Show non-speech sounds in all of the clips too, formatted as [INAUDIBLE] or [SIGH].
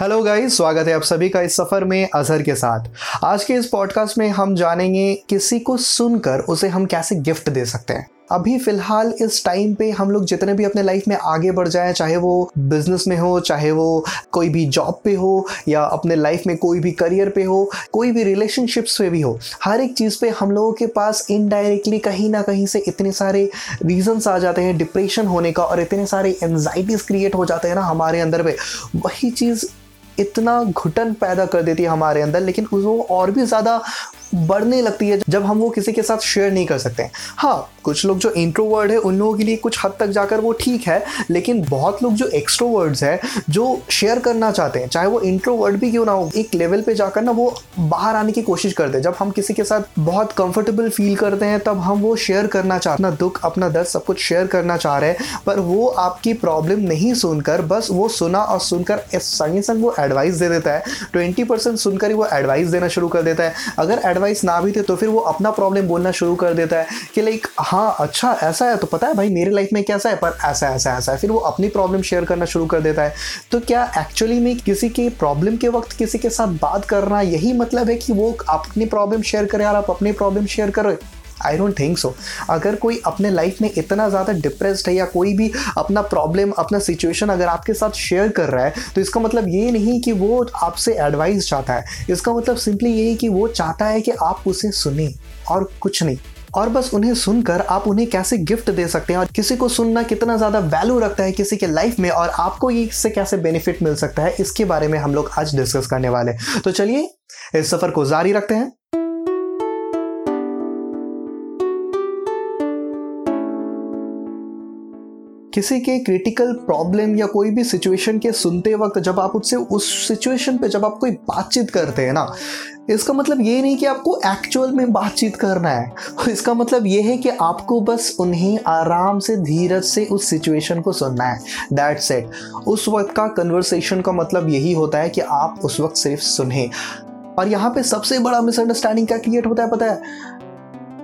Hello guys स्वागत है आप सभी का इस सफ़र में अजहर के साथ। आज के इस पॉडकास्ट में हम जानेंगे किसी को सुनकर उसे हम कैसे गिफ्ट दे सकते हैं। अभी फ़िलहाल इस टाइम पे हम लोग जितने भी अपने लाइफ में आगे बढ़ जाए, चाहे वो बिज़नेस में हो, चाहे वो कोई भी जॉब पे हो, या अपने लाइफ में कोई भी करियर पे हो, कोई भी रिलेशनशिप्स पे भी हो, हर एक चीज़ पे हम लोगों के पास इनडायरेक्टली कहीं ना कहीं से इतने सारे रीजंस आ जाते हैं डिप्रेशन होने का और इतने सारे एनजाइटीज क्रिएट हो जाते हैं ना हमारे अंदर पे वही चीज़ इतना घुटन पैदा कर देती है हमारे अंदर लेकिन वो और भी ज़्यादा बढ़ने लगती है जब हम वो किसी के साथ शेयर नहीं कर सकते। हाँ कुछ लोग जो इंट्रोवर्ड है, उन लोगों के लिए कुछ हद तक जाकर वो ठीक है, लेकिन बहुत लोग जो एक्सट्रोवर्ड्स है, जो शेयर करना चाहते हैं, चाहे वो इंट्रोवर्ड भी क्यों ना हो, एक लेवल पे जाकर ना वो बाहर आने की कोशिश करते हैं। जब हम किसी के साथ बहुत कंफर्टेबल फील करते हैं, तब हम वो शेयर करना चाहते अपना दुख, अपना दर्द सब कुछ शेयर करना चाह रहे हैं, पर वो आपकी प्रॉब्लम नहीं सुनकर, बस वो सुना और सुनकर संगे संग वो एडवाइस दे देता है। ट्वेंटी सुनकर ही वो एडवाइस देना शुरू कर देता है। अगर एडवाइस ना भी थे तो फिर वो अपना प्रॉब्लम बोलना शुरू कर देता है कि लाइक हाँ अच्छा ऐसा है तो पता है भाई, मेरे लाइफ में कैसा है, पर ऐसा ऐसा ऐसा है। फिर वो अपनी प्रॉब्लम शेयर करना शुरू कर देता है। तो क्या एक्चुअली में किसी की प्रॉब्लम के वक्त किसी के साथ बात करना यही मतलब है कि वो अपनी प्रॉब्लम शेयर करें और आप अपनी प्रॉब्लम शेयर करो? आई डोंट थिंक सो अगर कोई अपने लाइफ में इतना ज़्यादा डिप्रेस्ड है या कोई भी अपना प्रॉब्लम अपना सिचुएशन अगर आपके साथ शेयर कर रहा है तो इसका मतलब ये नहीं कि वो आपसे एडवाइस चाहता है। इसका मतलब सिंपली यही कि वो चाहता है कि आप उसे सुने और कुछ नहीं। और बस उन्हें सुनकर आप उन्हें कैसे गिफ्ट दे सकते हैं? और किसी को सुनना कितना ज़्यादा वैल्यू रखता है किसी के लाइफ में और आपको ये इससे कैसे बेनिफिट मिल सकता है, इसके बारे में हम लोग आज डिस्कस करने वाले तो चलिए, इस सफ़र को जारी रखते हैं। किसी के क्रिटिकल प्रॉब्लम या कोई भी सिचुएशन के सुनते वक्त जब आप उससे, उस सिचुएशन पे जब आप कोई बातचीत करते हैं ना, इसका मतलब ये नहीं कि आपको एक्चुअल में बातचीत करना है। [LAUGHS] इसका मतलब ये है कि आपको बस उन्हें आराम से, धीरज से उस सिचुएशन को सुनना है। दैट सेट उस वक्त का कन्वर्सेशन का मतलब यही होता है कि आप उस वक्त सिर्फ़ सुने। और यहाँ पे सबसे बड़ा मिसअंडरस्टैंडिंग क्या क्रिएट होता है पता है?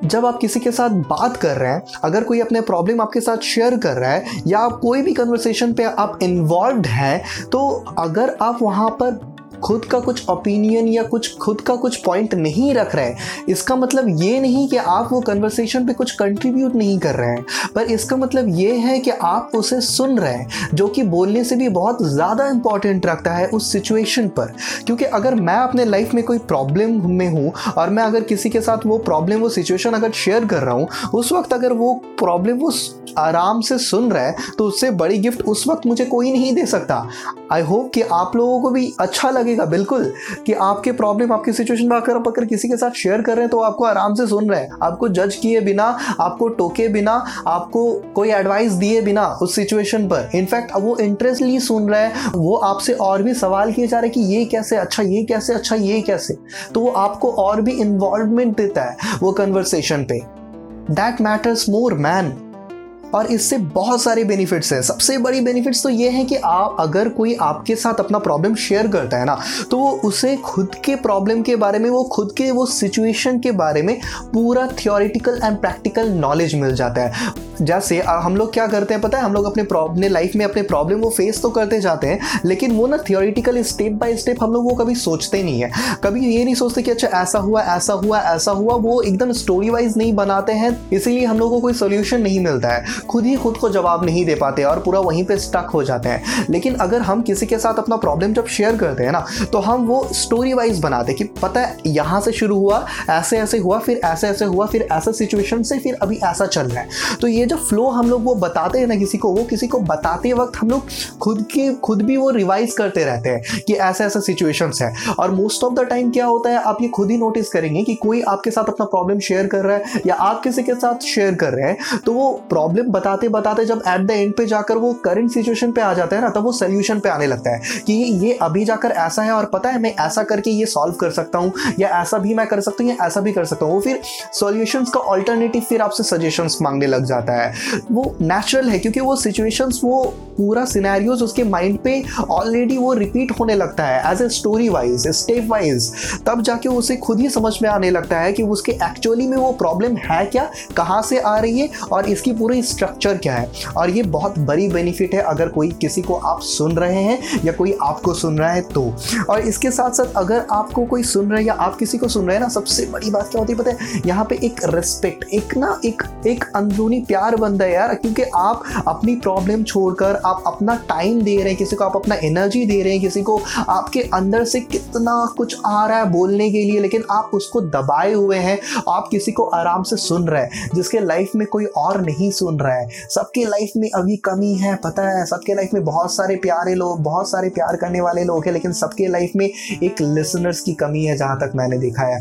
जब आप किसी के साथ बात कर रहे हैं, अगर कोई अपने प्रॉब्लम आपके साथ शेयर कर रहा है, या आप कोई भी कन्वर्सेशन पे आप इन्वॉल्व हैं तो अगर आप वहाँ पर खुद का कुछ ओपिनियन या कुछ, खुद का कुछ पॉइंट नहीं रख रहे हैं। इसका मतलब ये नहीं कि आप वो कन्वर्सेशन पे कुछ कंट्रीब्यूट नहीं कर रहे हैं। पर इसका मतलब ये है कि आप उसे सुन रहे हैं, जो कि बोलने से भी बहुत ज़्यादा इंपॉर्टेंट रखता है उस सिचुएशन पर। क्योंकि अगर मैं अपने लाइफ में कोई प्रॉब्लम में हूँ और मैं अगर किसी के साथ वो प्रॉब्लम वो सिचुएशन अगर शेयर कर रहा हूँ, उस वक्त अगर वो प्रॉब्लम वो आराम से सुन रहा है तो उससे बड़ी गिफ्ट उस वक्त मुझे कोई नहीं दे सकता। आई होप कि आप लोगों को भी अच्छा लगेगा, बिल्कुल, कि आपके प्रॉब्लम आपकी सिचुएशन में आकर अगर किसी के साथ शेयर कर रहे हैं तो आपको आराम से सुन रहे हैं। आपको जज किए बिना, आपको टोके बिना, आपको कोई एडवाइस दिए बिना उस सिचुएशन पर। इनफैक्ट वो इंटरेस्टली सुन रहे हैं, वो आपसे और भी सवाल किए जा रहे हैं कि ये कैसे अच्छा ये कैसे अच्छा ये कैसे? तो वो आपको और भी इन्वॉल्वमेंट देता है वो कन्वर्सेशन पे। दैट मैटर्स मोर मैन और इससे बहुत सारे बेनिफिट्स हैं। सबसे बड़ी बेनिफिट्स तो ये है कि आप, अगर कोई आपके साथ अपना प्रॉब्लम शेयर करता है ना तो वो उसे खुद के प्रॉब्लम के बारे में, वो खुद के, वो सिचुएशन के बारे में पूरा थियोरिटिकल एंड प्रैक्टिकल नॉलेज मिल जाता है। जैसे हम लोग क्या करते हैं पता है? हम लोग अपने अपने लाइफ में अपने प्रॉब्लम वो फेस तो करते जाते हैं, लेकिन वो ना थियोरिटिकल स्टेप बाय स्टेप हम लोग वो कभी सोचते नहीं है। कभी ये नहीं सोचते कि अच्छा ऐसा हुआ ऐसा हुआ ऐसा हुआ, वो एकदम स्टोरी वाइज नहीं बनाते हैं, इसीलिए हम लोग को कोई सोल्यूशन नहीं मिलता है। खुद ही खुद को जवाब नहीं दे पाते और पूरा वहीं पे स्टक हो जाते हैं। लेकिन अगर हम किसी के साथ अपना प्रॉब्लम जब शेयर करते हैं ना तो हम वो स्टोरी वाइज बनाते कि पता है यहाँ से शुरू हुआ, ऐसे ऐसे हुआ, फिर ऐसे ऐसे हुआ, फिर ऐसा सिचुएशन से फिर अभी ऐसा चल रहा है। तो ये जो फ्लो हम लोग वो बताते हैं ना किसी को, वो किसी को बताते वक्त हम लोग खुद के, खुद भी वो रिवाइज करते रहते हैं कि ऐसा ऐसा सिचुएशंस है। और मोस्ट ऑफ़ द टाइम क्या होता है, आप ये खुद ही नोटिस करेंगे कि कोई आपके साथ अपना प्रॉब्लम शेयर कर रहा है या आप किसी के साथ शेयर कर रहे हैं तो वो प्रॉब्लम बताते बताते जब एट द एंड पे जाकर वो करंट सिचुएशन पे आ जाता है ना, तब वो सोल्यूशन पे आने लगता है कि ये अभी जाकर ऐसा है और पता है मैं ऐसा करके ये सॉल्व कर सकता हूँ, या ऐसा भी मैं कर सकता हूँ, या ऐसा भी कर सकता हूँ। वो फिर सॉल्यूशंस का ऑल्टरनेटिव फिर आपसे सजेशंस मांगने लग जाता है। वो नेचुरल है क्योंकि वो सिचुएशंस वो पूरा सिनेरियोज उसके माइंड पे ऑलरेडी वो रिपीट होने लगता है as a story wise step wise तब जाके उसे खुद ही समझ में आने लगता है कि उसके एक्चुअली में वो प्रॉब्लम है क्या, कहाँ से आ रही है, और इसकी पूरी स्ट्रक्चर क्या है? और ये बहुत बड़ी बेनिफिट है अगर कोई किसी को आप सुन रहे हैं या कोई आपको सुन रहा है तो। और इसके साथ साथ अगर आपको कोई सुन रहा है या आप किसी को सुन रहे हैं ना, सबसे बड़ी बात क्या होती है पता है? यहाँ पे एक रिस्पेक्ट एक ना, एक एक अंदरूनी प्यार बनता है यार, क्योंकि आप अपनी प्रॉब्लम छोड़कर, आप अपना टाइम दे रहे हैं किसी को, आप अपना एनर्जी दे रहे हैं किसी को, आपके अंदर से कितना कुछ आ रहा है बोलने के लिए, लेकिन आप उसको दबाए हुए हैं, आप किसी को आराम से सुन रहे हैं, जिसके लाइफ में कोई और नहीं सुन रहा है। सबके लाइफ में अभी कमी है, पता है? सबके लाइफ में बहुत सारे प्यारे लोग, बहुत सारे प्यार करने वाले लोग हैं, लेकिन सबके लाइफ में एक लिसनर्स की कमी है, जहाँ तक मैंने देखा है।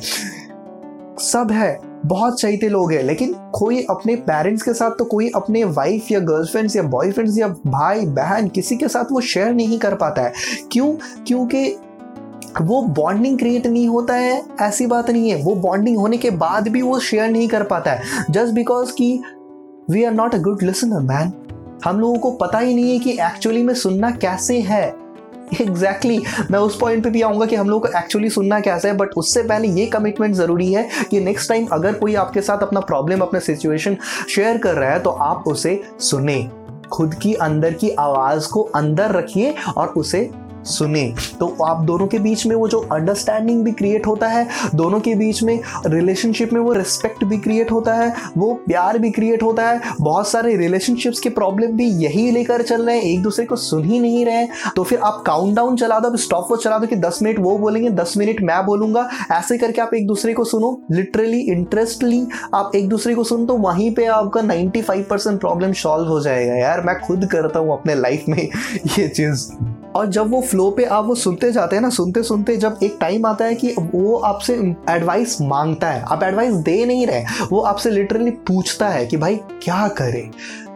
सब है, बहुत चाहते लोग हैं, लेकिन कोई अपने पेरेंट्स के साथ तो कोई अपने वाइफ या गर्लफ्रेंड्स या बॉयफ्रेंड्स या भाई, बहन, किसी के साथ वो शेयर नहीं कर पाता है। क्यों? क्योंकि वो बॉन्डिंग क्रिएट नहीं होता है, ऐसी बात नहीं है। वो बॉन्डिंग होने के बाद भी वो शेयर नहीं कर पाता है। जस्ट बिकॉज़ कि we are not a good listener man हम लोगों को पता ही नहीं है कि एक्चुअली में सुनना कैसे है एग्जैक्टली exactly. मैं उस पॉइंट पे भी आऊँगा कि हम लोग को एक्चुअली सुनना कैसे है बट उससे पहले ये कमिटमेंट ज़रूरी है कि नेक्स्ट टाइम अगर कोई आपके साथ अपना प्रॉब्लम अपना सिचुएशन शेयर कर रहा है तो आप उसे सुने खुद की अंदर की आवाज़ को अंदर रखिए और उसे सुने। तो आप दोनों के बीच में वो जो अंडरस्टैंडिंग भी क्रिएट होता है, दोनों के बीच में रिलेशनशिप में वो रिस्पेक्ट भी क्रिएट होता है, वो प्यार भी क्रिएट होता है, बहुत सारे रिलेशनशिप्स के प्रॉब्लम भी यही लेकर चल रहे हैं, एक दूसरे को सुन ही नहीं रहे तो फिर आप काउंट डाउन चला दो स्टॉप वो चला दो कि दस मिनट वो बोलेंगे, दस मिनट मैं बोलूँगा। ऐसे करके आप एक दूसरे को सुनो लिटरली इंटरेस्टली आप एक दूसरे को सुन तो वहीं पे आपका 95 परसेंट प्रॉब्लम सॉल्व हो जाएगा। यार मैं खुद करता हूँ अपने लाइफ में ये चीज़। और जब वो फ्लो पे आप वो सुनते जाते हैं ना, सुनते सुनते जब एक टाइम आता है कि वो आपसे एडवाइस माँगता है, आप एडवाइस दे नहीं रहे, वो आपसे लिटरली पूछता है कि भाई, क्या करें?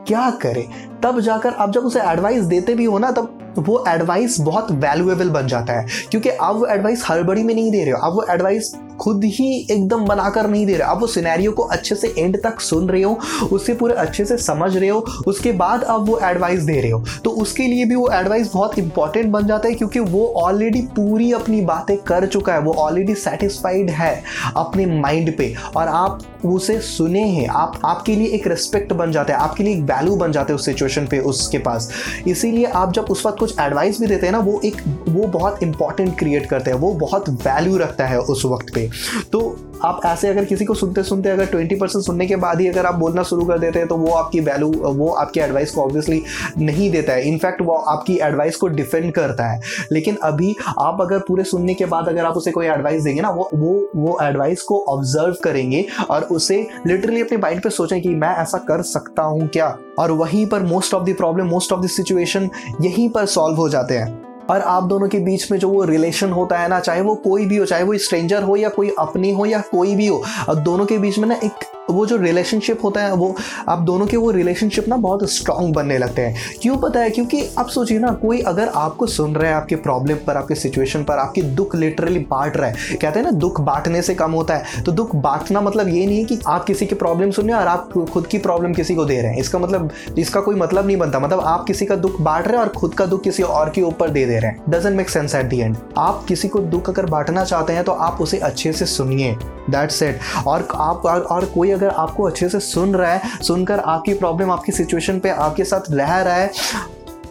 क्या करें? तब जाकर आप जब उसे एडवाइस देते भी हो ना, तब वो एडवाइस बहुत वैल्यूएबल बन जाता है। क्योंकि आप वो एडवाइस हड़बड़ी में नहीं दे रहे हो। आप वो एडवाइस खुद ही एकदम बनाकर नहीं दे रहे आप वो सिनेरियो को अच्छे से एंड तक सुन रहे हो, उससे पूरे अच्छे से समझ रहे हो, उसके बाद आप वो एडवाइस दे रहे हो। तो उसके लिए भी वो एडवाइस बहुत इंपॉर्टेंट बन जाता है, क्योंकि वो ऑलरेडी पूरी अपनी बातें कर चुका है। वो ऑलरेडी सेटिस्फाइड है अपने माइंड पे। और आप उसे सुने हैं। आप, आपके लिए एक रिस्पेक्ट बन जाता है। आपके लिए एक वैल्यू बन जाता है उस सिचुएशन पे, उसके पास। इसीलिए आप जब उस वक्त कुछ एडवाइस भी देते हैं ना, वो एक, वो बहुत इंपॉर्टेंट क्रिएट करते हैं, वो बहुत वैल्यू रखता है उस वक्त पे। तो आप ऐसे अगर किसी को सुनते सुनते अगर ट्वेंटी परसेंट सुनने के बाद ही अगर आप बोलना शुरू कर देते हैं तो वो आपकी वैल्यू वो आपकी एडवाइस को ऑब्वियसली नहीं देता है। इनफैक्ट वो आपकी एडवाइस को डिफेंड करता है। लेकिन अभी आप अगर पूरे सुनने के बाद अगर आप उसे कोई एडवाइस देंगे ना, वो वो वो एडवाइस को ऑब्ज़र्व करेंगे और उसे लिटरली अपने माइंड पे सोचें कि मैं ऐसा कर सकता हूँ क्या? और वहीं पर most of the problem most of the situation यहीं पर सॉल्व हो जाते हैं। और आप दोनों के बीच में जो वो रिलेशन होता है ना, चाहे वो कोई भी हो, चाहे वो स्ट्रेंजर हो या कोई अपनी हो या कोई भी हो दोनों के बीच में ना एक वो जो रिलेशनशिप होता है, वो आप दोनों के वो रिलेशनशिप ना बहुत स्ट्रांग बनने लगते हैं। क्यों पता है? क्योंकि आप सोचिए ना, कोई अगर आपको सुन रहा है आपके प्रॉब्लम पर, आपके सिचुएशन पर, आपकी दुख लिटरली बांट रहा है। कहते हैं ना, दुख बांटने से कम होता है। तो दुख बांटना मतलब ये नहीं है कि आप किसी की प्रॉब्लम सुन रहे हैं और आप खुद की प्रॉब्लम किसी को दे रहे हैं। इसका मतलब इसका कोई मतलब नहीं बनता। मतलब आप किसी का दुख बांट रहे हैं और खुद का दुख किसी और के ऊपर दे दे रहे हैं। Doesn't make sense at the end आप किसी को दुख अगर बांटना चाहते हैं तो आप उसे अच्छे से सुनिए। दैट्स इट और आप और कोई अगर आपको अच्छे से सुन रहा है, सुनकर आपकी प्रॉब्लम आपकी सिचुएशन पे आपके साथ रह रहा है,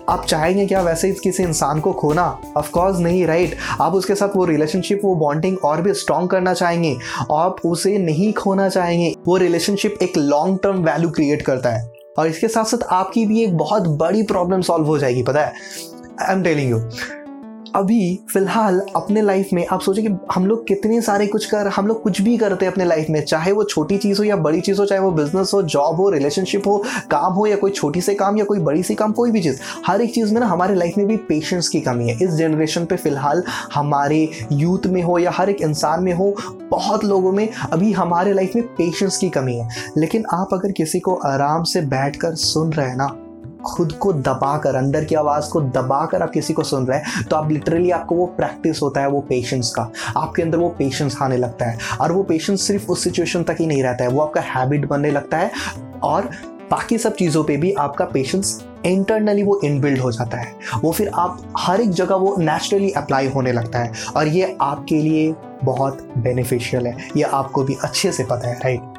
आप चाहेंगे क्या वैसे ही किसी इंसान को खोना? ऑफकोर्स नहीं राइट आप उसके साथ वो रिलेशनशिप वो बॉन्डिंग और भी स्ट्रॉन्ग करना चाहेंगे, आप उसे नहीं खोना चाहेंगे, वो रिलेशनशिप एक लॉन्ग टर्म वैल्यू क्रिएट करता है। और इसके साथ साथ आपकी भी एक बहुत बड़ी प्रॉब्लम सॉल्व हो जाएगी, पता है? आई एम टेलिंग यू अभी फ़िलहाल अपने लाइफ में आप सोचिए कि हम लोग कितने सारे कुछ कर, हम लोग कुछ भी करते हैं अपने लाइफ में, चाहे वो छोटी चीज़ हो या बड़ी चीज़ हो, चाहे वो बिज़नेस हो जॉब हो रिलेशनशिप हो, काम हो या कोई छोटी से काम या कोई बड़ी सी काम, कोई भी चीज़, हर एक चीज़ में ना हमारे लाइफ में भी पेशेंस की कमी है। इस जनरेशन पे फ़िलहाल हमारे यूथ में हो या हर एक इंसान में हो, बहुत लोगों में अभी हमारे लाइफ में पेशेंस की कमी है। लेकिन आप अगर किसी को आराम से बैठ कर सुन रहे हैं ना खुद को दबाकर, अंदर की आवाज़ को दबाकर आप किसी को सुन रहे हैं तो आप लिटरली आपको वो प्रैक्टिस होता है, वो पेशेंस का। आपके अंदर वो पेशेंस आने लगता है। और वो पेशेंस सिर्फ़ उस सिचुएशन तक ही नहीं रहता है, वो आपका हैबिट बनने लगता है और बाकी सब चीज़ों पे भी आपका पेशेंस इंटरनली वो इनबिल्ड हो जाता है। वो फिर आप हर एक जगह वो नेचुरली अप्लाई होने लगता है। और ये आपके लिए बहुत बेनिफिशियल है। ये आपको भी अच्छे से पता है राइट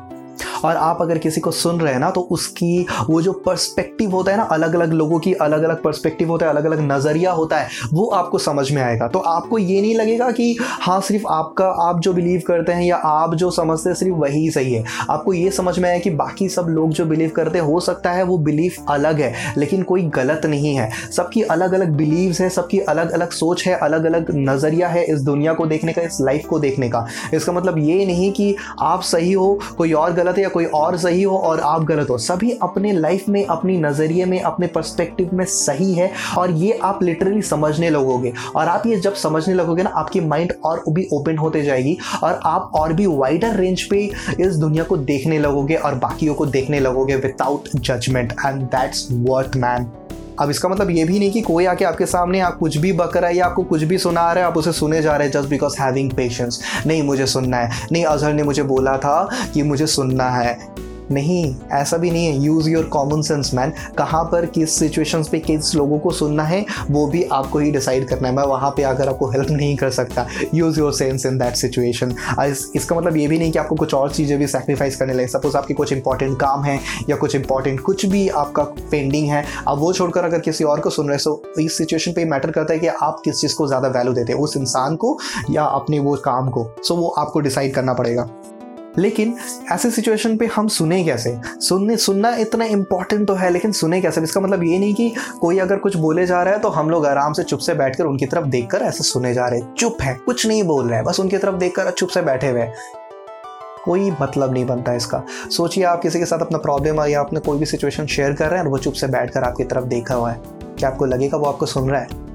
और आप अगर किसी को सुन रहे हैं ना तो उसकी वो जो पर्सपेक्टिव होता है ना अलग अलग लोगों की अलग अलग पर्सपेक्टिव होता है अलग अलग नज़रिया होता है, वो आपको समझ में आएगा। तो आपको ये नहीं लगेगा कि हाँ सिर्फ़ आपका, आप जो बिलीव करते हैं या आप जो समझते हैं, सिर्फ़ वही सही है। आपको ये समझ में आया कि बाकी सब लोग जो बिलीव करते हैं, हो सकता है वो बिलीफ अलग है, लेकिन कोई गलत नहीं है। सबकी अलग अलग बिलीव्स है, सबकी अलग अलग सोच है अलग अलग नज़रिया है इस दुनिया को देखने का, इस लाइफ को देखने का। इसका मतलब ये नहीं कि आप सही हो, कोई और गलत है या कोई और सही हो और आप गलत हो। सभी अपने लाइफ में, अपनी नज़रिए में, अपने पर्सपेक्टिव में सही है और ये आप लिटरली समझने लगोगे। और आप ये जब समझने लगोगे ना, आपकी माइंड और भी ओपन होते जाएगी और आप और भी वाइडर रेंज पे इस दुनिया को देखने लगोगे और बाकियों को देखने लगोगे without judgement and that's worth man अब इसका मतलब ये भी नहीं कि कोई आके आपके सामने आप कुछ भी बक रहा है या आपको कुछ भी सुना रहा है, आप उसे सुने जा रहे हैं जस्ट बिकॉज़ हैविंग पेशेंस नहीं, मुझे सुनना है। नहीं, अजहर ने मुझे बोला था कि मुझे सुनना है। नहीं ऐसा भी नहीं है। Use your common sense man कहाँ पर किस सिचुएशंस पे किस लोगों को सुनना है वो भी आपको ही डिसाइड करना है। मैं वहाँ पे आकर आपको हेल्प [LAUGHS] नहीं कर सकता use your sense in that situation इसका मतलब ये भी नहीं कि आपको कुछ और चीज़ें भी सेक्रीफाइस करने लगे। सपोज़ आपके कुछ इंपॉर्टेंट काम है या कुछ इंपॉर्टेंट कुछ भी आपका पेंडिंग है अब वो छोड़कर अगर किसी और को सुन रहे हो सो इस सिचुएशन पर मैटर करता है कि आप किस चीज़ को ज़्यादा वैल्यू देते हैं। उस इंसान को या अपने वो काम को। सो so, वो आपको डिसाइड करना पड़ेगा। लेकिन ऐसे सिचुएशन पे हम सुने कैसे? सुनने, सुनना इतना इंपॉर्टेंट तो है, लेकिन सुने कैसे? इसका मतलब ये नहीं कि कोई अगर कुछ बोले जा रहा है तो हम लोग आराम से चुप से बैठकर उनकी तरफ़ देखकर ऐसे सुने जा रहे हैं। चुप है, कुछ नहीं बोल रहे हैं, बस उनकी तरफ़ देखकर चुप से बैठे हुए हैं। कोई मतलब नहीं बनता इसका। सोचिए आप किसी के साथ अपना प्रॉब्लम या अपने कोई भी सिचुएशन शेयर कर रहे हैं और वो चुप से बैठकर आपकी तरफ़ देखा हुआ है। क्या आपको लगेगा वो आपको सुन रहा है?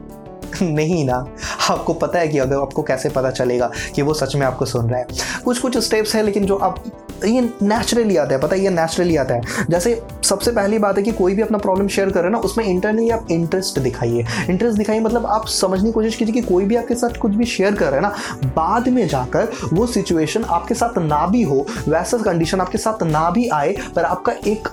[LAUGHS] नहीं ना। आपको पता है कि अगर आपको कैसे पता चलेगा कि वो सच में आपको सुन रहा है। कुछ कुछ स्टेप्स हैं, लेकिन जो आप ये नेचुरली आता है, पता है, ये नेचुरली आता है। जैसे सबसे पहली बात है कि कोई भी अपना प्रॉब्लम शेयर कर करे ना, उसमें इंटरनली आप इंटरेस्ट दिखाइए। इंटरेस्ट दिखाइए मतलब आप समझने की कोशिश कीजिए कि कोई भी आपके साथ कुछ भी शेयर कर रहा है ना, बाद में जाकर वो सिचुएशन आपके साथ ना भी हो, वैसा कंडीशन आपके साथ ना भी आए, पर आपका एक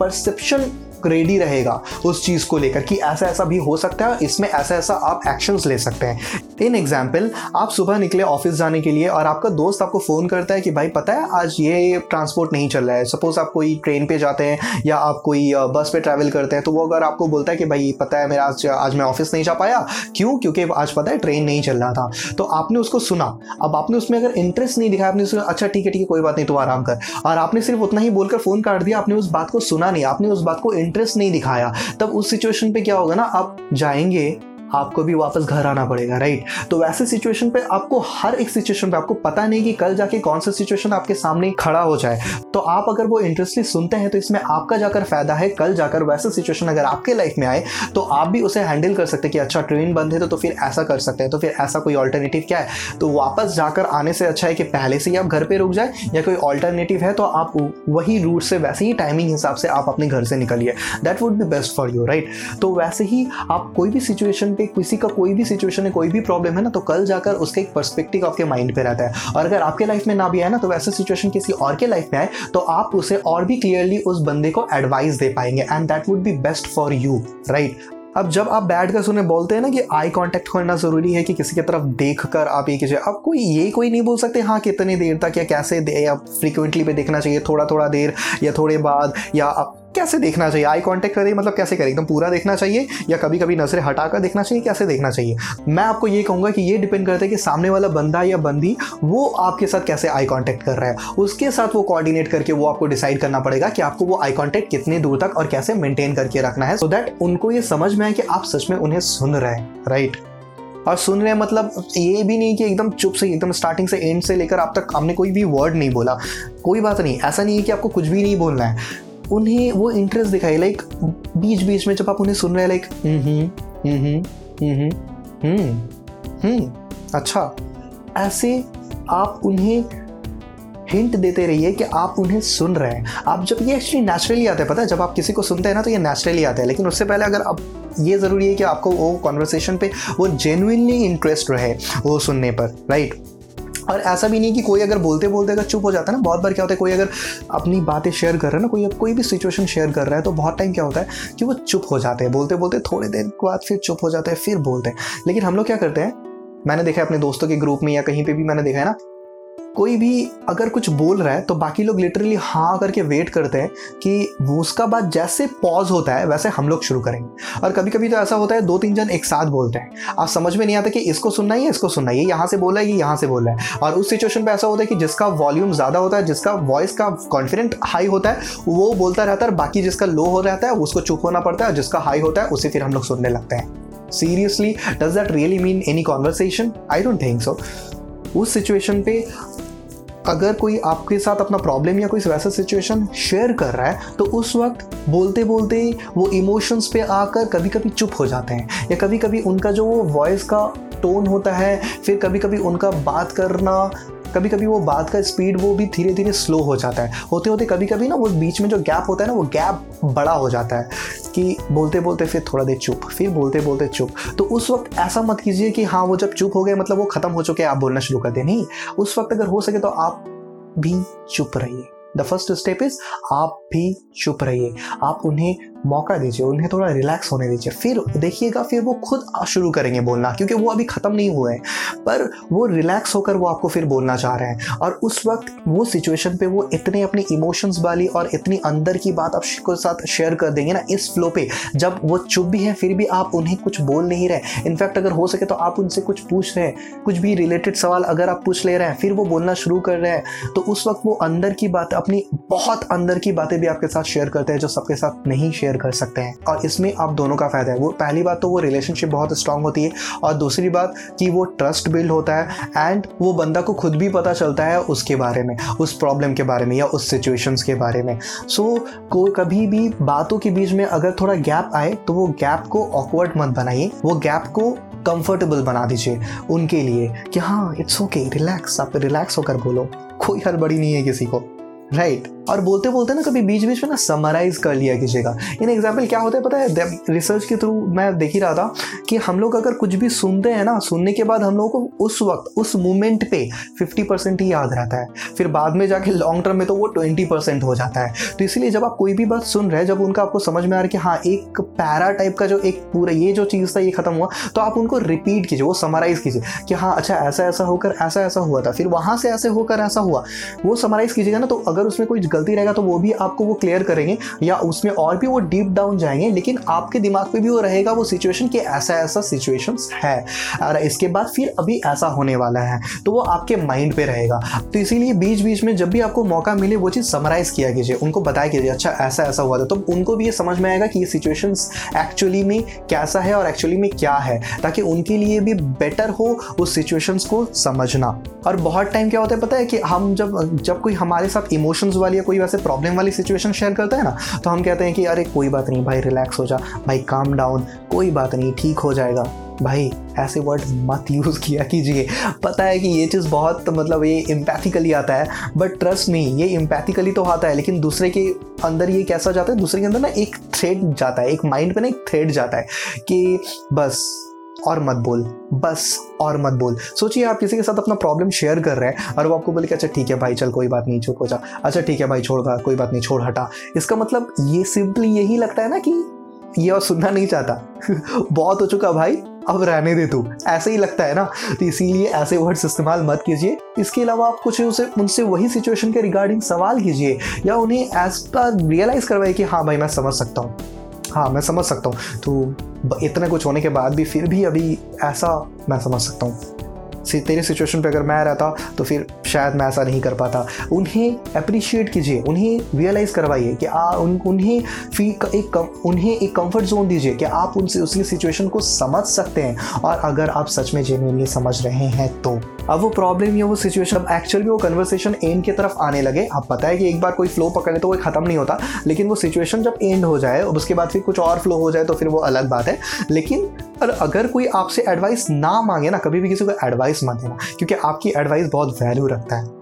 परसेप्शन रेडी रहेगा उस चीज़ को लेकर कि ऐसा ऐसा भी हो सकता है, इसमें ऐसा ऐसा आप एक्शंस ले सकते हैं। इन एग्ज़ाम्पल आप सुबह निकले ऑफ़िस जाने के लिए और आपका दोस्त आपको फ़ोन करता है कि भाई, पता है आज ये ट्रांसपोर्ट नहीं चल रहा है। सपोज़ आप कोई ट्रेन पे जाते हैं या आप कोई बस पे ट्रैवल करते हैं तो वो अगर आपको बोलता है कि भाई, पता है मेरा आज आज मैं ऑफ़िस नहीं जा पाया। क्यों? क्योंकि आज पता है ट्रेन नहीं चल रहा था। तो आपने उसको सुना। अब आपने उसमें अगर इंटरेस्ट नहीं दिखाया, आपने उसको अच्छा ठीक है ठीक है, कोई बात नहीं तो आराम कर। और आपने सिर्फ़ उतना ही बोलकर फ़ोन काट दिया, आपने उस बात को सुना नहीं। आपने उस बात को इंटरेस्ट नहीं दिखाया तब उस सिचुएशन पे क्या होगा ना आप जाएँगे आपको भी वापस घर आना पड़ेगा राइट तो वैसे सिचुएशन पे आपको हर एक सिचुएशन पे आपको पता नहीं कि कल जाके कौन सा सिचुएशन आपके सामने खड़ा हो जाए। तो आप अगर वो इंटरेस्टली सुनते हैं तो इसमें आपका जाकर फ़ायदा है कल जाकर वैसे सिचुएशन अगर आपके लाइफ में आए तो आप भी उसे हैंडल कर सकते हैं कि अच्छा ट्रेन बंद है तो, तो फिर ऐसा कर सकते हैं तो फिर ऐसा कोई ऑल्टरनेटिव क्या है? तो वापस जाकर आने से अच्छा है कि पहले से ही आप घर पर रुक जाए या कोई ऑल्टरनेटिव है तो आप वही रूट से वैसे ही टाइमिंग हिसाब से आप अपने घर से निकलिए। That would be best for you right तो वैसे ही आप कोई भी सिचुएशन पे किसी का कोई भी सिचुएशन है, कोई भी प्रॉब्लम है ना तो कल जाकर उसका एक पर्सपेक्टिव आपके माइंड पे रहता है। और अगर आपके लाइफ में ना भी आए ना तो वैसे सिचुएशन किसी और के लाइफ में आए तो आप उसे और भी क्लियरली उस बंदे को एडवाइस दे पाएँगे। And that would be best for you right अब जब आप बैठ कर सुने बोलते हैं ना कि आई कांटेक्ट करना ज़रूरी है कि किसी की तरफ़ देख कर आप ये कीजिए। अब कोई ये कोई नहीं बोल सकते हाँ कितनी देर तक या कैसे दे, या फ्रीक्वेंटली पे देखना चाहिए थोड़ा थोड़ा देर या थोड़े बाद या आप कैसे देखना चाहिए? आई कांटेक्ट करें मतलब कैसे करें एकदम पूरा देखना चाहिए या कभी कभी नज़रें हटाकर देखना चाहिए? कैसे देखना चाहिए? मैं आपको ये कहूँगा कि ये डिपेंड करता है कि सामने वाला बंदा या बंदी, वो आपके साथ कैसे आई कॉन्टेक्ट कर रहा है। उसके साथ वो कोऑर्डिनेट करके वो आपको डिसाइड करना पड़ेगा कि आपको वो आई कॉन्टेक्ट कितने दूर तक और कैसे मेंटेन करके रखना है। सो so दैट उनको ये समझ में आए कि आप सच में उन्हें सुन रहे हैं राइट right? और सुन रहे हैं मतलब ये भी नहीं कि एकदम चुप से, एकदम स्टार्टिंग से एंड से लेकर आप तक आपने कोई भी वर्ड नहीं बोला। कोई बात नहीं, ऐसा नहीं है कि आपको कुछ भी नहीं बोलना है। उन्हें वो इंटरेस्ट दिखाई लाइक बीच बीच में जब आप उन्हें सुन रहे हैं लाइक हम्म हम्म हम्म अच्छा। ऐसे आप उन्हें हिंट देते रहिए कि आप उन्हें सुन रहे हैं। आप जब, ये एक्चुअली नेचुरली आता है, पता है? जब आप किसी को सुनते हैं ना तो ये नेचुरली आता है। लेकिन उससे पहले अगर आप ये ज़रूरी है कि आपको वो कॉन्वर्सेशन पे वो जेनुइनली इंटरेस्ट रहे, वो सुनने पर राइट और ऐसा भी नहीं कि कोई अगर बोलते बोलते अगर चुप हो जाता है ना, बहुत बार क्या होता है, कोई अगर अपनी बातें शेयर कर रहा है ना, कोई कोई भी सिचुएशन शेयर कर रहा है तो बहुत टाइम क्या होता है कि वो चुप हो जाते हैं। बोलते बोलते थोड़ी देर के बाद फिर चुप हो जाते हैं, फिर बोलते हैं। लेकिन हम लोग क्या करते हैं, मैंने देखा है अपने दोस्तों के ग्रुप में या कहीं पे भी मैंने देखा है ना कोई भी अगर कुछ बोल रहा है तो बाकी लोग लिटरली हाँ करके वेट करते हैं कि उसका बाद जैसे पॉज होता है, वैसे हम लोग शुरू करेंगे। और कभी कभी तो ऐसा होता है दो तीन जन एक साथ बोलते हैं। आप समझ में नहीं आता कि इसको सुनना ही इसको सुनना ही यहाँ से बोला है, ये यहाँ से बोल है। और उस सिचुएशन पर ऐसा होता है कि जिसका वॉल्यूम ज़्यादा होता है, जिसका वॉइस का कॉन्फिडेंट हाई होता है, वो बोलता रहता है बाकी जिसका लो हो रहता है, उसको चुप होना पड़ता है जिसका हाई होता है, उसे फिर हम लोग सुनने लगते हैं। Seriously does that really mean any conversation I don't think so उस सिचुएशन पे अगर कोई आपके साथ अपना प्रॉब्लम या कोई वैसा सिचुएशन शेयर कर रहा है तो उस वक्त बोलते बोलते वो इमोशंस पे आकर कभी कभी चुप हो जाते हैं। या कभी कभी उनका जो वॉइस का टोन होता है, फिर कभी कभी उनका बात करना कभी कभी वो बात का स्पीड वो भी धीरे धीरे स्लो हो जाता है। होते होते कभी कभी ना वो बीच में जो गैप होता है ना, वो गैप बड़ा हो जाता है कि बोलते बोलते फिर थोड़ा देर चुप, फिर बोलते बोलते चुप। तो उस वक्त ऐसा मत कीजिए कि हाँ वो जब चुप हो गए मतलब वो ख़त्म हो चुके हैं, आप बोलना शुरू कर दें। नहीं, उस वक्त अगर हो सके तो आप भी चुप रहिए। द फ़र्स्ट स्टेप इज़ आप भी चुप रहिए। आप उन्हें मौका दीजिए, उन्हें थोड़ा रिलैक्स होने दीजिए। फिर देखिएगा, फिर वो खुद शुरू करेंगे बोलना, क्योंकि वो अभी ख़त्म नहीं हुए हैं। पर वो रिलैक्स होकर वो आपको फिर बोलना चाह रहे हैं। और उस वक्त वो सिचुएशन पे वो इतने अपनी इमोशंस वाली और इतनी अंदर की बात आपके साथ शेयर कर देंगे ना, इस फ्लो पे, जब वो चुप भी है, फिर भी आप उन्हें कुछ बोल नहीं रहे इनफैक्ट अगर हो सके तो आप उनसे कुछ पूछ रहे हैं, कुछ भी रिलेटेड सवाल अगर आप पूछ ले रहे हैं, फिर वो बोलना शुरू कर रहे हैं। तो उस वक्त वो अंदर की बात, अपनी बहुत अंदर की बातें भी आपके साथ शेयर करते हैं, जो सबके साथ नहीं शेयर कर सकते हैं। और इसमें आप दोनों का फ़ायदा है। वो पहली बात तो वो रिलेशनशिप बहुत स्ट्रांग होती है और दूसरी बात कि वो ट्रस्ट बिल्ड होता है एंड वो बंदा को खुद भी पता चलता है उसके बारे में उस प्रॉब्लम के बारे में या उस सिचुएशंस के बारे में। सो so, को कभी भी बातों के बीच में अगर थोड़ा गैप आए तो वो गैप को ऑकवर्ड मत बनाइए। वो गैप को कंफर्टेबल बना दीजिए उनके लिए कि हाँ इट्स ओके रिलैक्स आप रिलैक्स होकर बोलो। कोई हड़बड़ी नहीं है किसी को। Right right. और बोलते बोलते ना कभी बीच बीच में ना समराइज कर लिया कीजिएगा इन एग्ज़ाम्पल क्या होता है पता है? रिसर्च के थ्रू मैं देख ही रहा था कि हम लोग अगर कुछ भी सुनते हैं ना, सुनने के बाद हम लोगों को उस वक्त, उस मोमेंट पे 50 परसेंट ही याद रहता है। फिर बाद में जाके लॉन्ग टर्म में तो वो 20 परसेंट हो जाता है। तो इसीलिए जब आप कोई भी बात सुन रहे हैं, जब उनका आपको समझ में आ रहा है कि हाँ एक पैरा टाइप का जो एक पूरा ये जो चीज़ था, ये खत्म हुआ तो आप उनको रिपीट कीजिए, वो समराइज कीजिए कि हाँ अच्छा ऐसा ऐसा होकर ऐसा ऐसा हुआ था। फिर वहाँ से ऐसे होकर ऐसा हुआ, वो समराइज कीजिएगा ना तो अगर उसमें कोई गलती रहेगा तो वो भी आपको वो क्लियर करेंगे, या उसमें और भी वो डीप डाउन जाएँगे, लेकिन आपके दिमाग में भी वो रहेगा वो सिचुएशन कि ऐसा ऐसा सिचुएशन है। और इसके बाद फिर अभी ऐसा होने वाला है तो वो आपके माइंड पे रहेगा। तो इसीलिए बीच बीच में जब भी आपको मौका मिले, वो चीज़ समराइज किया कीजिए, उनको बताया कीजिए अच्छा ऐसा ऐसा हुआ था। तो उनको भी ये समझ में आएगा कि ये सिचुएशन एक्चुअली में कैसा है और एक्चुअली में क्या है, ताकि उनके लिए भी बेटर हो उस सिचुएशंस को समझना। और बहुत टाइम क्या होता है पता है कि हम जब जब कोई हमारे साथ इमोशंस वाली या कोई वैसे प्रॉब्लम वाली सिचुएशन शेयर करता है ना तो हम कहते हैं कि अरे कोई बात नहीं, भाई रिलैक्स हो जा, भाई काम डाउन कोई बात नहीं, ठीक हो जाएगा। भाई ऐसे वर्ड मत यूज़ किया कीजिए। पता है कि ये चीज़ बहुत मतलब ये इम्पैथिकली आता है बट ट्रस्ट नहीं ये इम्पैथिकली तो आता है, लेकिन दूसरे के अंदर ये कैसा जाता है? दूसरे के अंदर ना एक थ्रेड जाता है, एक माइंड पे ना एक थ्रेड जाता है कि बस और मत बोल। बस, और मत बोल। सोचिए, आप किसी के साथ अपना प्रॉब्लम शेयर कर रहे हैं और वो आपको बोले कि अच्छा ठीक है भाई, चल, कोई बात नहीं, चुप हो जा। अच्छा ठीक है भाई, छोड़ दा, कोई बात नहीं, छोड़, हटा। इसका मतलब ये सिंपली यही लगता है ना कि ये और सुनना नहीं चाहता। [LAUGHS] बहुत हो चुका भाई, अब रहने दे तू। ऐसे ही लगता है ना। तो इसीलिए ऐसे वर्ड्स इस्तेमाल मत कीजिए। इसके अलावा आप कुछ उसे, उनसे वही सिचुएशन के रिगार्डिंग सवाल कीजिए या उन्हें एज पर रियलाइज़ करवाइए कि हाँ भाई, मैं समझ सकता हूँ। हाँ मैं समझ सकता हूँ। तो इतना कुछ होने के बाद भी फिर भी अभी ऐसा मैं समझ सकता हूँ। तेरे सिचुएशन पे अगर मैं रहता तो फिर शायद मैं ऐसा नहीं कर पाता। उन्हें अप्रिशिएट कीजिए, उन्हें रियलाइज़ करवाइए कि आ, उन, उन्हें फील एक उन्हें एक कंफर्ट जोन दीजिए कि आप उनसे उसकी सिचुएशन को समझ सकते हैं। और अगर आप सच में जेन्यूनली समझ रहे हैं तो अब वो प्रॉब्लम या वो सिचुएशन अब एक्चुअल में वो कन्वर्सेशन एंड की तरफ़ आने लगे। आप पता है कि एक बार कोई फ्लो पकड़ ले तो वो ख़त्म नहीं होता, लेकिन वो सिचुएशन जब एंड हो जाए और उसके बाद फिर कुछ और फ्लो हो जाए तो फिर वो अलग बात है। लेकिन और अगर कोई आपसे एडवाइस ना मांगे ना, कभी भी किसी को एडवाइस मत देना, क्योंकि आपकी एडवाइस बहुत वैल्यू रखता है।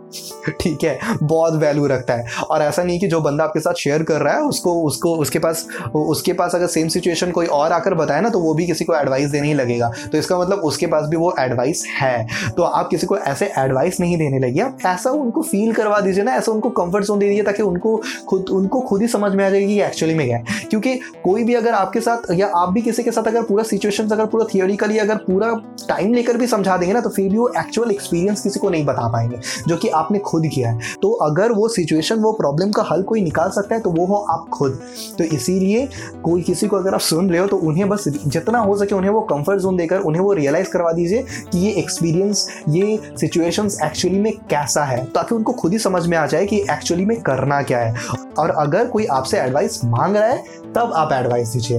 ठीक है, बहुत वैल्यू रखता है। और ऐसा नहीं कि जो बंदा आपके साथ शेयर कर रहा है, उसको उसको, उसके पास उसके पास अगर सेम सिचुएशन कोई और आकर बताए ना तो वो भी किसी को एडवाइस देने ही लगेगा। तो इसका मतलब उसके पास भी वो एडवाइस है। तो आप किसी को ऐसे एडवाइस नहीं देने लगे। आप ऐसा उनको फील करवा दीजिए ना, ऐसा उनको कंफर्ट जोन दे दीजिए, ताकि उनको खुद उनको खुद ही समझ में आ जाएगी कि एक्चुअली में क्या है। क्योंकि कोई भी अगर आपके साथ, या आप भी किसी के साथ अगर पूरा सिचुएशन अगर पूरा थियोरिकली अगर पूरा टाइम लेकर भी समझा देंगे ना तो फिर भी वो एक्चुअल एक्सपीरियंस किसी को नहीं बता पाएँगे। जो कि आपने खुद किया है। तो अगर वो सिचुएशन वो प्रॉब्लम का हल कोई निकाल सकता है तो वो हो आप खुद। तो इसीलिए कोई किसी को अगर आप सुन रहे हो तो उन्हें बस जितना हो सके उन्हें वो कंफर्ट जोन देकर उन्हें वो रियलाइज़ करवा दीजिए कि ये एक्सपीरियंस ये सिचुएशंस एक्चुअली में कैसा है। ताकि उनको खुद ही समझ में आ जाए कि एक्चुअली में करना क्या है। और अगर कोई आपसे एडवाइस मांग रहा है, तब आप एडवाइस दीजिए।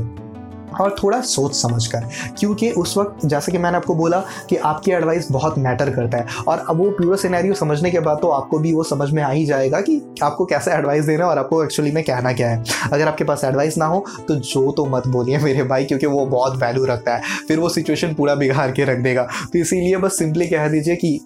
और थोड़ा सोच समझ कर क्योंकि उस वक्त, जैसे कि मैंने आपको बोला कि आपकी एडवाइस बहुत मैटर करता है। और अब वो पूरा सिनेरियो समझने के बाद तो आपको भी वो समझ में आ ही जाएगा कि आपको कैसे एडवाइस देना है और आपको एक्चुअली में कहना क्या है। अगर आपके पास एडवाइस ना हो तो जो तो मत बोलिए मेरे भाई, क्योंकि वो बहुत वैल्यू रखता है। फिर वो सिचुएशन पूरा बिगाड़ के रख देगा। तो इसीलिए बस सिंपली कह दीजिए कि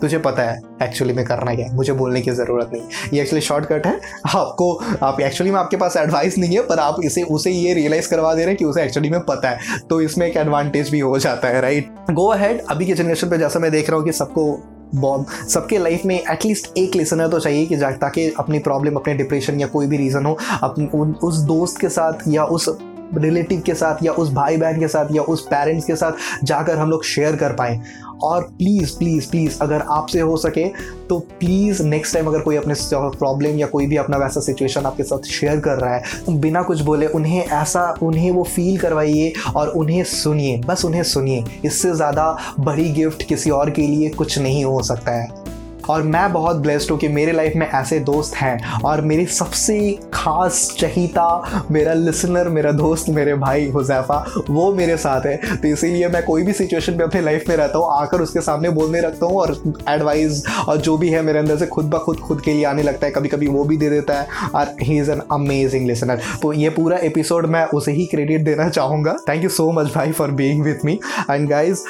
तुझे पता है एक्चुअली में करना क्या है? मुझे बोलने की ज़रूरत नहीं। ये एक्चुअली शॉर्टकट है। आपको, आप एक्चुअली में आपके पास एडवाइस नहीं है, पर आप इसे, उसे ये रियलाइज़ करवा दे रहे हैं कि उसे एक्चुअली में पता है। तो इसमें एक एडवांटेज भी हो जाता है राइट गो अहेड अभी के जनरेशन पर जैसा मैं देख रहा हूँ कि सबको बहुत सबके लाइफ में एटलीस्ट एक लिसनर तो चाहिए कि ताकि अपनी प्रॉब्लम अपने डिप्रेशन या कोई भी रीज़न हो अपने उस दोस्त के साथ या उस रिलेटिव के साथ या उस भाई बहन के साथ या उस पेरेंट्स के साथ जाकर हम लोग शेयर कर पाएँ। और प्लीज़ प्लीज़ प्लीज़ अगर आपसे हो सके तो प्लीज़ नेक्स्ट टाइम अगर कोई अपने प्रॉब्लम या कोई भी अपना वैसा सिचुएशन आपके साथ शेयर कर रहा है तो बिना कुछ बोले उन्हें ऐसा, उन्हें वो फील करवाइए और उन्हें सुनिए, बस उन्हें सुनिए। इससे ज़्यादा बड़ी गिफ्ट किसी और के लिए कुछ नहीं हो सकता है। और मैं बहुत ब्लेस्ड हूँ कि मेरे लाइफ में ऐसे दोस्त हैं और मेरी सबसे खास चहीता, मेरा लिसनर मेरा दोस्त, मेरे भाई हुजैफा, वो मेरे साथ है। तो इसीलिए मैं कोई भी सिचुएशन में अपने लाइफ में रहता हूँ, आकर उसके सामने बोलने रखता हूँ और एडवाइस और जो भी है मेरे अंदर से खुद ब खुद खुद के लिए आने लगता है। कभी कभी वो भी दे देता है और he is an amazing listener तो ये पूरा एपिसोड मैं उसे ही क्रेडिट देना चाहूँगा। थैंक यू सो मच भाई for being with me and guys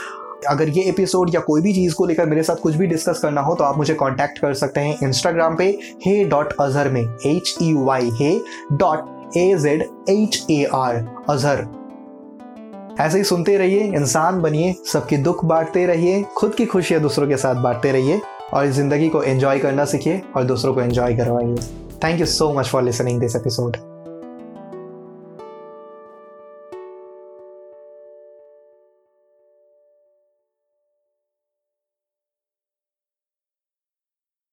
अगर ये एपिसोड या कोई भी चीज़ को लेकर मेरे साथ कुछ भी डिस्कस करना हो तो आप मुझे कांटेक्ट कर सकते हैं इंस्टाग्राम पे, हे डॉट अजहर में H E Y hey dot A Z H A R Azhar. ऐसे ही सुनते रहिए, इंसान बनिए, सबके दुख बांटते रहिए, खुद की खुशियाँ दूसरों के साथ बांटते रहिए, और ज़िंदगी को एंजॉय करना सीखिए, और दूसरों को एंजॉय करवाइए। Thank you so much for listening this episode